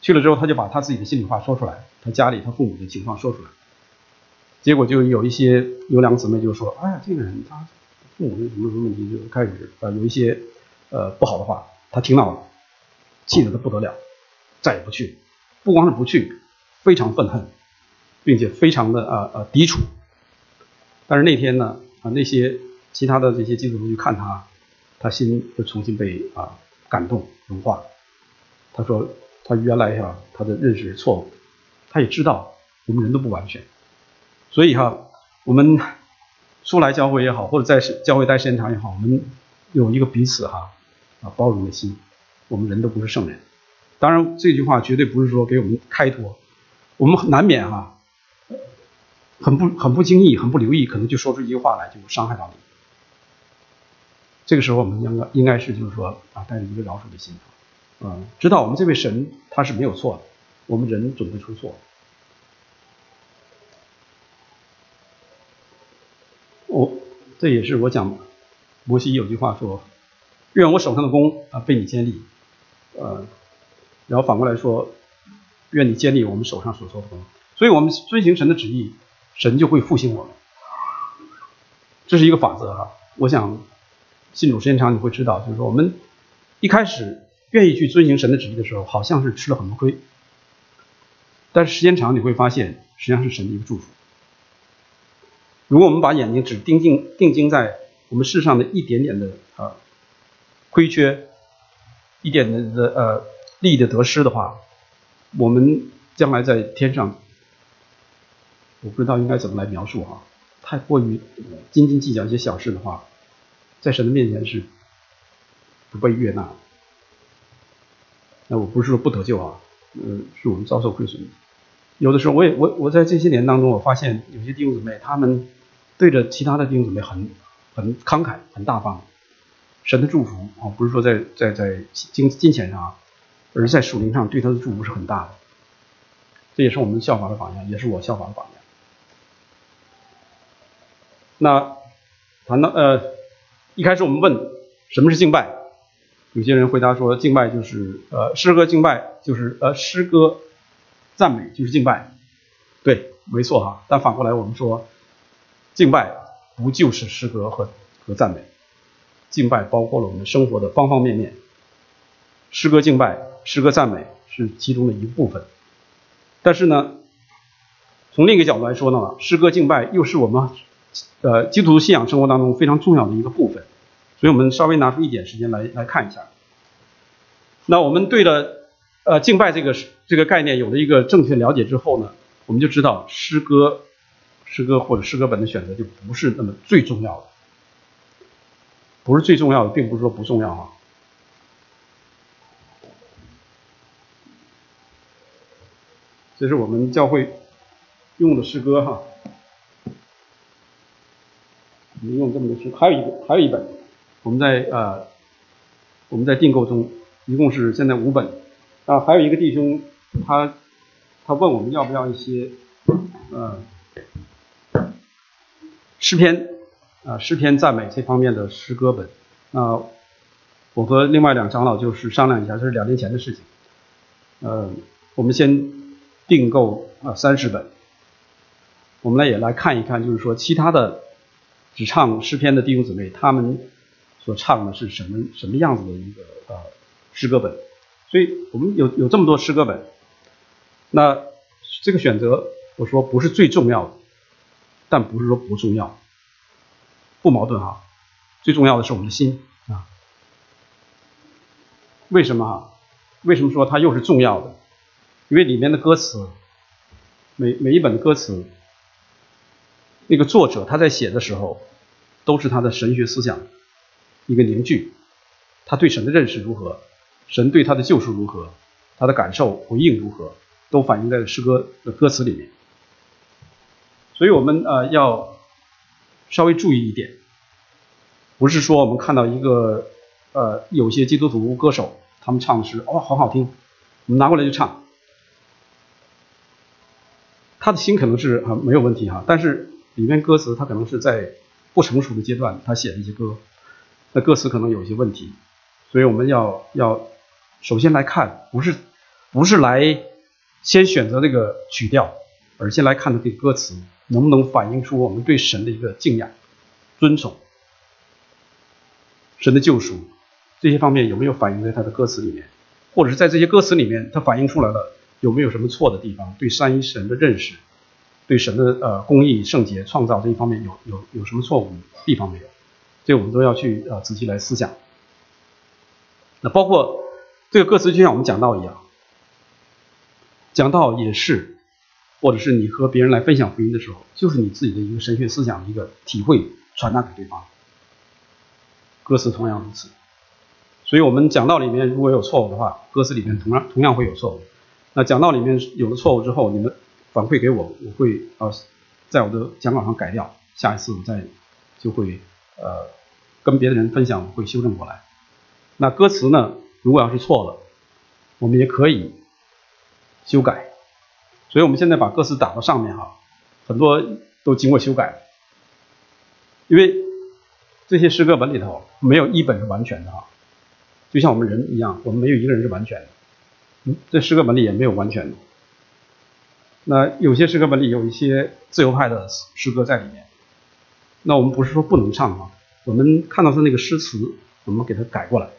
去了之后他就把他自己的心里话说出来，他家里他父母的情况说出来，结果就有一些有两个姊妹就说，哎呀，这个人他父母有什么什么问题，就开始呃有一些呃不好的话，他听到了，气得他不得了，再也不去，不光是不去，非常愤恨。并且非常的啊啊抵触，但是那天呢啊那些其他的这些基督徒去看他，他心就重新被啊感动融化。他说他原来哈他的认识是错误，他也知道我们人都不完全，所以哈我们出来教会也好，或者在教会待时间长也好，我们有一个彼此哈啊包容的心，我们人都不是圣人。当然这句话绝对不是说给我们开脱，我们难免哈。很不很不经意，很不留意，可能就说出一句话来，就伤害到你。这个时候，我们应该应该是就是说啊，带着一个饶恕的心，啊，知道我们这位神他是没有错的，我们人总会出错。我这也是我讲，摩西有句话说：“愿我手上的弓啊被你建立。”呃，然后反过来说：“愿你建立我们手上所做的弓。”所以，我们遵行神的旨意。神就会复兴我们，这是一个法则哈。我想信主时间长，你会知道，就是说我们一开始愿意去遵行神的旨意的时候，好像是吃了很多亏，但是时间长你会发现，实际上是神的一个祝福。如果我们把眼睛只盯定定睛在我们世上的一点点的啊亏缺，一点的的呃利益的得失的话，我们将来在天上。我不知道应该怎么来描述哈，太过于斤斤计较一些小事的话，在神的面前是不被悦纳。那我不是说不得救啊，嗯，是我们遭受亏损。有的时候我也我我在这些年当中，我发现有些弟兄姊妹他们对着其他的弟兄姊妹很很慷慨很大方，神的祝福啊，不是说在在在金金钱上，而是在属灵上对他的祝福是很大的。这也是我们效法的榜样，也是我效法的榜样。那谈到呃，一开始我们问什么是敬拜，有些人回答说敬拜就是呃诗歌敬拜就是呃诗歌赞美就是敬拜，对，没错哈。但反过来我们说，敬拜不就是诗歌和和赞美，敬拜包括了我们生活的方方面面，诗歌敬拜诗歌赞美是其中的一部分，但是呢，从另一个角度来说呢，诗歌敬拜又是我们。呃，基督徒信仰生活当中非常重要的一个部分，所以我们稍微拿出一点时间来来看一下。那我们对了呃敬拜这个这个概念有了一个正确了解之后呢，我们就知道诗歌诗歌或者诗歌本的选择就不是那么最重要的，不是最重要的，并不是说不重要哈。这是我们教会用的诗歌哈。我们用这么多书，还有一个，还有一本，我们在呃，我们在订购中，一共是现在五本，啊，还有一个弟兄，他他问我们要不要一些，呃，诗篇，啊，诗篇赞美这方面的诗歌本，那我和另外两长老就是商量一下，这是两年前的事情，呃，我们先订购啊三十本，我们来也来看一看，就是说其他的。只唱诗篇的弟兄姊妹，他们所唱的是什么什么样子的一个呃诗歌本？所以我们有有这么多诗歌本，那这个选择我说不是最重要的，但不是说不重要，不矛盾哈。最重要的是我们的心啊。为什么哈？为什么说它又是重要的？因为里面的歌词，每每一本歌词那个作者他在写的时候，都是他的神学思想一个凝聚，他对神的认识如何，神对他的救赎如何，他的感受回应如何，都反映在诗歌的歌词里面。所以我们呃要稍微注意一点，不是说我们看到一个呃有些基督徒歌手他们唱的是哦好好听，我们拿过来就唱，他的心可能是啊没有问题哈，但是。里面歌词他可能是在不成熟的阶段，他写的一些歌，那歌词可能有些问题，所以我们要要首先来看，不是不是来先选择这个曲调，而先来看这个歌词能不能反映出我们对神的一个敬仰、尊崇、神的救赎这些方面有没有反映在他的歌词里面，或者是在这些歌词里面，它反映出来了有没有什么错的地方，对三一神的认识。对神的呃公义、圣洁、创造这一方面有有有什么错误地方没有？这我们都要去呃仔细来思想。那包括这个歌词，就像我们讲道一样，讲道也是，或者是你和别人来分享福音的时候，就是你自己的一个神学思想的一个体会传达给对方。歌词同样如此，所以我们讲道里面如果有错误的话，歌词里面同样同样会有错误。那讲道里面有了错误之后，你们。反馈给我，我会呃在我的讲稿上改掉，下一次我再就会呃跟别的人分享，会修正过来。那歌词呢，如果要是错了，我们也可以修改。所以我们现在把歌词打到上面哈，很多都经过修改，因为这些诗歌本里头没有一本是完全的哈，就像我们人一样，我们没有一个人是完全的，这诗歌本里也没有完全的。那有些诗歌本里有一些自由派的诗歌在里面，那我们不是说不能唱啊，我们看到他那个诗词，我们给它改过来。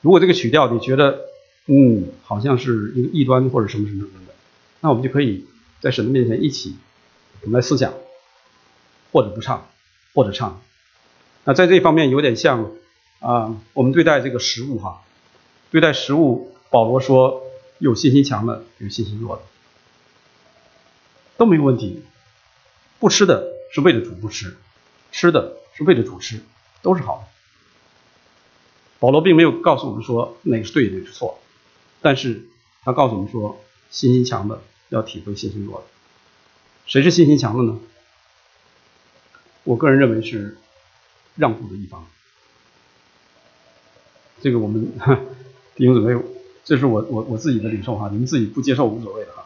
如果这个曲调你觉得，嗯，好像是一个异端或者什么什么什么的，那我们就可以在神的面前一起，我们来思想，或者不唱，或者唱。那在这方面有点像啊，我们对待这个食物哈，对待食物，保罗说有信心强的，有信心弱的。都没有问题，不吃的是为了主不吃，吃的是为了主吃，都是好的。保罗并没有告诉我们说哪个是对，哪个是错，但是他告诉我们说，信心强的要体会信心弱的。谁是信心强的呢？我个人认为是让步的一方。这个我们 弟兄姊妹，这是我我我自己的领受哈，你们自己不接受无所谓的哈。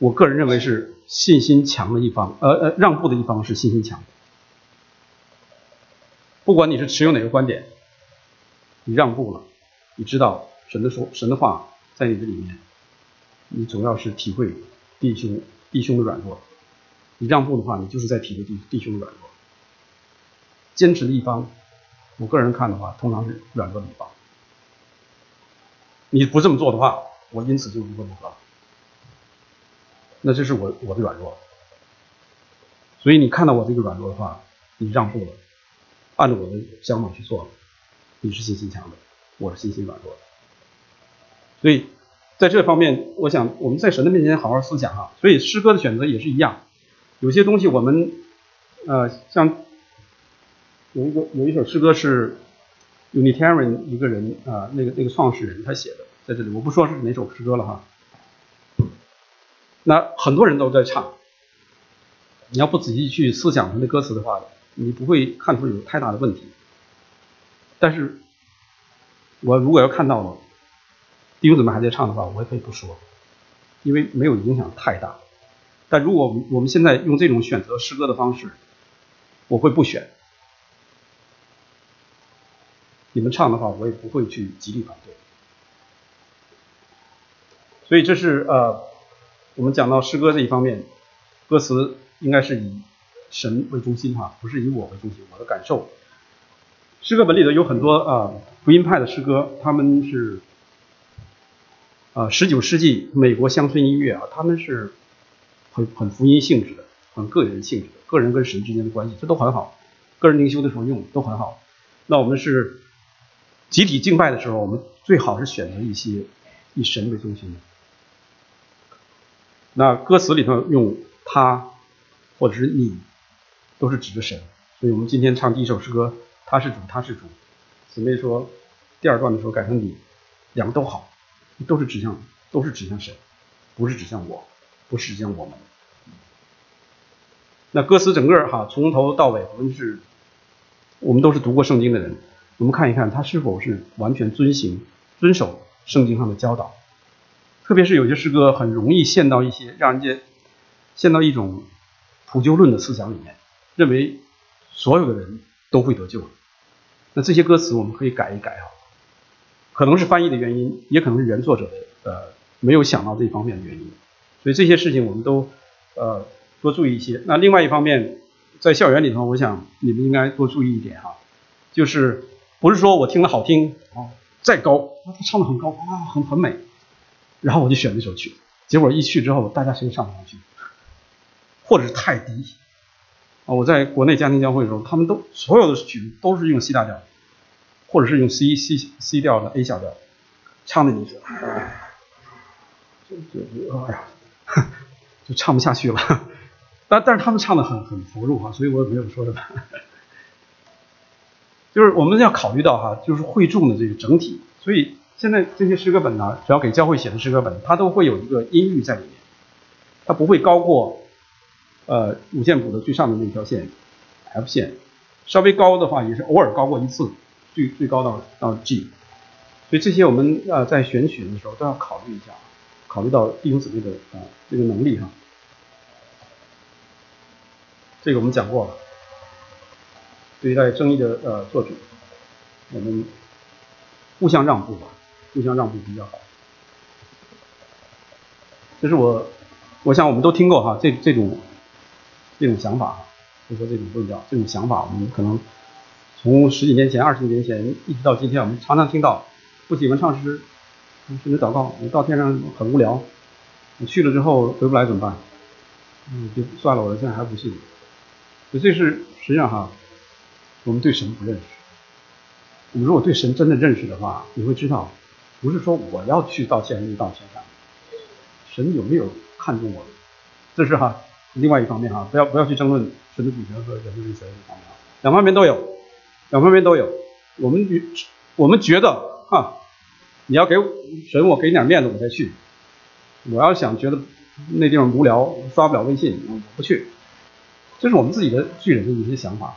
我个人认为是信心强的一方，呃呃，让步的一方是信心强。不管你是持有哪个观点，你让步了，你知道神的说神的话在你的里面，你总要是体会弟兄弟兄的软弱。你让步的话，你就是在体会弟弟兄的软弱。坚持的一方，我个人看的话，通常是软弱的一方。你不这么做的话，我因此就如何如何。那这是我我的软弱，所以你看到我这个软弱的话，你让步了，按照我的想法去做了，你是信心强的，我是信心软弱的。所以在这方面，我想我们在神的面前好好思想哈。所以诗歌的选择也是一样，有些东西我们呃像有一个有一首诗歌是 Unitarian 一个人啊那个那个创始人他写的，在这里我不说是哪首诗歌了哈。那很多人都在唱，你要不仔细去思想他的歌词的话，你不会看出有太大的问题。但是，我如果要看到了弟兄姊妹还在唱的话，我也可以不说，因为没有影响太大。但如果我们我们现在用这种选择诗歌的方式，我会不选。你们唱的话，我也不会去极力反对。所以这是呃。我们讲到诗歌这一方面，歌词应该是以神为中心哈，不是以我为中心。我的感受，诗歌本里头有很多啊福音派的诗歌，他们是啊十九世纪美国乡村音乐啊，他们是很很福音性质的，很个人性质的，个人跟神之间的关系，这都很好。个人灵修的时候用都很好。那我们是集体敬拜的时候，我们最好是选择一些以神为中心的。那歌词里头用他、或者是你，都是指着神。所以我们今天唱第一首诗歌，他是主，他是主。姊妹说，第二段的时候改成你，两个都好，都是指向，都是指向神，不是指向我，不是指向我们。那歌词整个哈，从头到尾，我们是，我们都是读过圣经的人，我们看一看他是否是完全遵行、遵守圣经上的教导。特别是有些诗歌很容易陷到一些让人家陷到一种普救论的思想里面，认为所有的人都会得救。那这些歌词我们可以改一改啊，可能是翻译的原因，也可能是原作者呃没有想到这方面的原因。所以这些事情我们都呃多注意一些。那另外一方面，在校园里头，我想你们应该多注意一点哈，就是不是说我听了好听啊，再高他唱的很高啊，很很美。然后我就选那首曲，结果一去之后，大家谁也上不上去，或者是太低啊！我在国内家庭教会的时候，他们都所有的曲都是用 C 大调，或者是用 C C C 调的 A 小调，唱的你是，就就哎呀，就唱不下去了。但但是他们唱的很很投入哈，所以我也没有说什么。就是我们要考虑到哈，就是会众的这个整体，所以。现在这些诗歌本呢，只要给教会写的诗歌本，它都会有一个音域在里面，它不会高过，呃，五线谱的最上的那条线，F 线，稍微高的话也是偶尔高过一次，最最高到到 G，所以这些我们呃在选曲的时候都要考虑一下，考虑到弟兄姊妹的啊这个能力哈，这个我们讲过了，对待争议的呃作品，我们互相让步吧。互相让步比较好，这是我，我想我们都听过哈，这这种这种想法，就说这种论调，这种想法，我们可能从十几年前、二十几年前一直到今天，我们常常听到，不喜欢唱诗，甚至祷告，你到天上很无聊，你去了之后回不来怎么办？嗯，就算了，我现在还不信。所以这是实际上哈，我们对神不认识。我们如果对神真的认识的话，你会知道。不是说我要去到天上到天上，神有没有看重我？这是哈另外一方面哈，不要不要去争论神的主权和人的主权，两方面都有，两方面都有。我们觉我们觉得哈，你要给神我给你点面子我再去，我要想觉得那地方无聊刷不了微信我不去，这是我们自己的巨人的一些想法。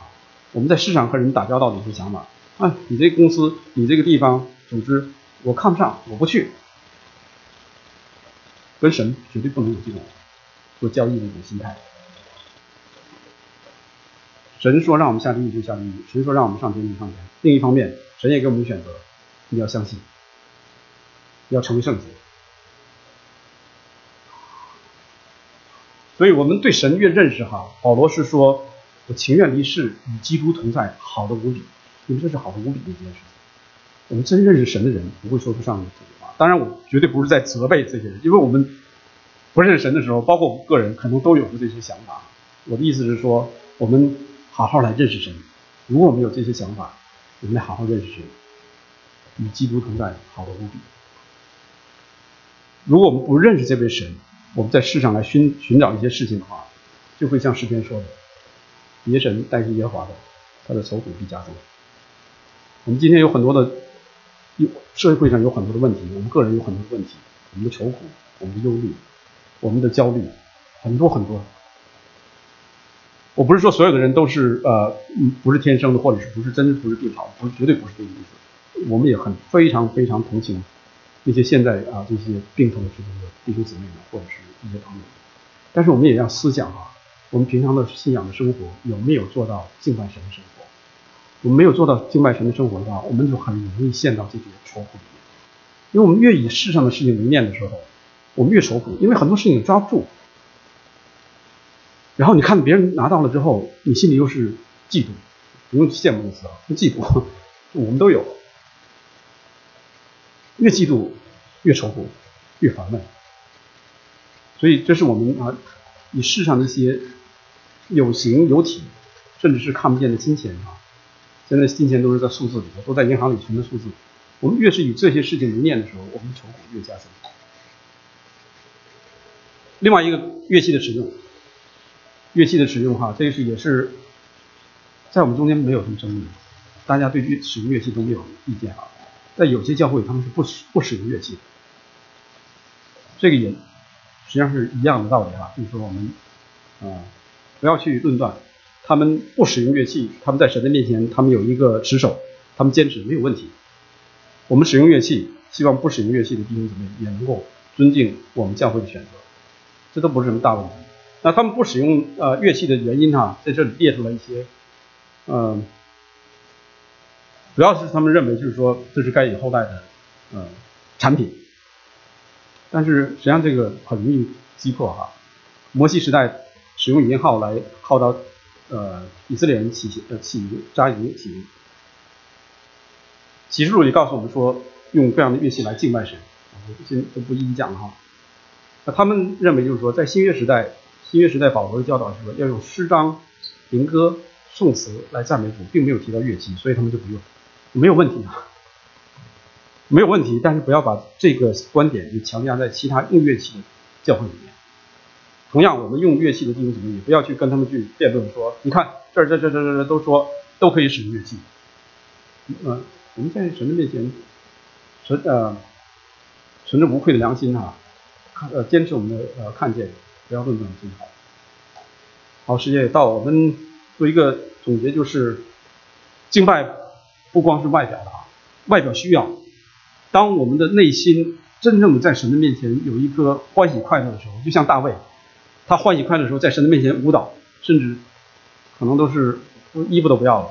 我们在市场和人打交道的一些想法啊，你这公司你这个地方总之。我看不上，我不去。跟神绝对不能有这种做交易的一种心态。神说让我们下地狱就下地狱，神说让我们上天就上天。另一方面，神也给我们选择，你要相信，要成为圣洁。所以我们对神越认识哈，保罗是说，我情愿离世与基督同在，好的无比。因为这是好的无比的一件事。我们真认识神的人不会说出上这句话。当然，我绝对不是在责备这些人，因为我们不认识神的时候，包括我们个人，可能都有过这些想法。我的意思是说，我们好好来认识神。如果我们有这些想法，我们来好好认识神，与基督同在，好的无比。如果我们不认识这位神，我们在世上来寻寻找一些事情的话，就会像诗篇说的：“耶神代替耶和华的，他的愁苦必加重。”我们今天有很多的。有社会上有很多的问题，我们个人有很多的问题，我们的愁苦，我们的忧虑，我们的焦虑，很多很多。我不是说所有的人都是呃，不是天生的，或者是不是真的不是病好，不是绝对不是这个意思。我们也很非常非常同情那些现在啊这些病痛之中的弟兄姊妹们，或者是一些朋友。但是我们也要思想啊，我们平常的信仰的生活有没有做到敬拜神的生活？我们没有做到敬拜神的生活的话，我们就很容易陷到这些愁苦里面。因为我们越以世上的事情为念的时候，我们越愁苦，因为很多事情抓不住。然后你看别人拿到了之后，你心里又是嫉妒，不用羡慕的词啊，嫉妒，我们都有。越嫉妒，越愁苦，越烦闷。所以这是我们啊，以世上这些有形有体，甚至是看不见的金钱啊。现在金钱都是在数字里头，都在银行里存的数字。我们越是以这些事情为念的时候，我们的愁苦越加深。另外一个乐器的使用，乐器的使用哈，这个是也是在我们中间没有什么争议，大家对乐使用乐器都没有意见啊。在有些教会他们是不使不使用乐器的，这个也实际上是一样的道理啊，就是说我们啊不要去论断他们不使用乐器，他们在神的面前他们有一个持守，他们坚持没有问题。我们使用乐器，希望不使用乐器的弟兄姊妹也能够尊敬我们教会的选择，这都不是什么大问题。那他们不使用呃乐器的原因哈，在这里列出了一些，嗯，主要是他们认为就是说这是该隐后代的呃产品，但是实际上这个很容易击破哈。摩西时代使用银号来号召呃以色列人起呃起扎营起营。启示录也告诉我们说，用各样的乐器来敬拜神，先都不一一讲了哈。那他们认为就是说，在新约时代，新约时代保罗的教导是说要用诗章、灵歌、颂词来赞美主，并没有提到乐器，所以他们就不用，没有问题啊，没有问题。但是不要把这个观点就强加在其他用乐器的教会里面。同样，我们用乐器的弟兄姊妹也不要去跟他们去辩论说，你看这这这这这都说都可以使用乐器，嗯。我们在神的面前，存呃存着无愧的良心哈，看呃坚持我们的呃看见，不要论断自己好。好，时间也到，我们做一个总结，就是敬拜不光是外表的啊，外表需要。当我们的内心真正的在神的面前有一颗欢喜快乐的时候，就像大卫，他欢喜快乐的时候，在神的面前舞蹈，甚至可能都是衣服都不要了，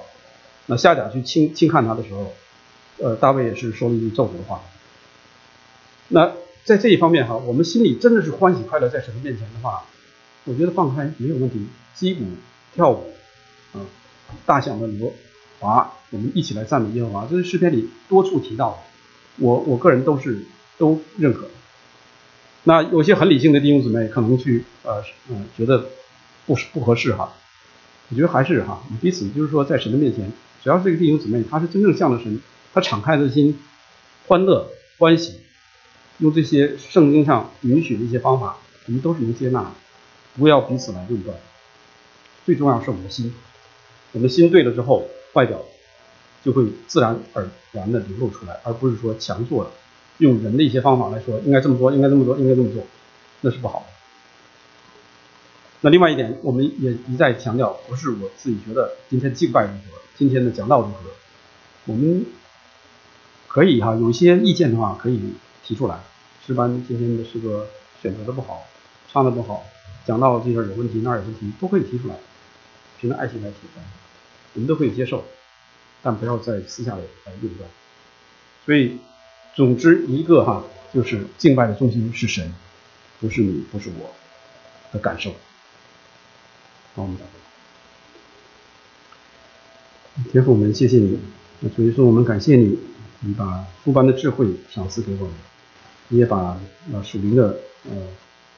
那下甲去轻轻看他的时候。呃，大卫也是说了一句咒诅的话。那在这一方面哈，我们心里真的是欢喜快乐，在神的面前的话，我觉得放开没有问题，击鼓跳舞，啊，大响的锣华，我们一起来赞美耶和华，这是诗篇里多处提到，我我个人都是都认可。那有些很理性的弟兄姊妹可能去呃嗯觉得不不合适哈，我觉得还是哈，彼此就是说在神的面前，只要这个弟兄姊妹他是真正向着神。他敞开的心，欢乐欢喜，用这些圣经上允许的一些方法，我们都是能接纳的。不要彼此来论断，最重要是我们的心。我们心对了之后，外表就会自然而然的流露出来，而不是说强做的，用人的一些方法来说应该这么做，应该这么做，应该这么做，那是不好的。那另外一点，我们也一再强调，不是我自己觉得今天敬拜如何，今天的讲道如何，我们。可以哈，有一些意见的话可以提出来。诗班今天的诗歌选择的不好，唱的不好，讲到这儿有问题那儿有问题，都可以提出来，凭着爱心来提出来，我们都可以接受，但不要在私下里来论断。所以，总之一个哈，就是敬拜的中心是神，不是你，不是我的感受。好，我们天父，我们谢谢你，那所以说我们感谢你。你把诸般的智慧赏赐给我们，你也把呃属灵的呃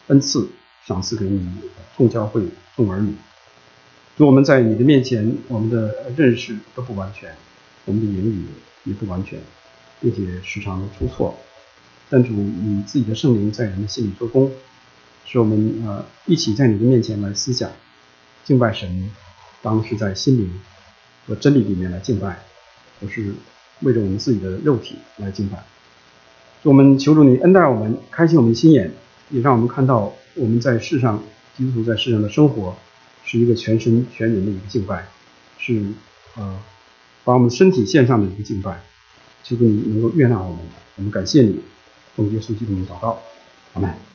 恩赐赏赐给你众教会众儿女。主，我们在你的面前，我们的认识都不完全，我们的言语也不完全，并且时常出错。但主，以自己的圣灵在人的心里做工，使我们呃一起在你的面前来思想敬拜神，当是在心灵和真理里面来敬拜，不是。为着我们自己的肉体来敬拜，我们求助你恩待我们，开启我们的心眼，也让我们看到我们在世上基督徒在世上的生活是一个全身全人的一个敬拜，是呃把我们身体献上的一个敬拜。求主你能够悦纳我们，我们感谢你，奉耶稣基督的祷告，阿门。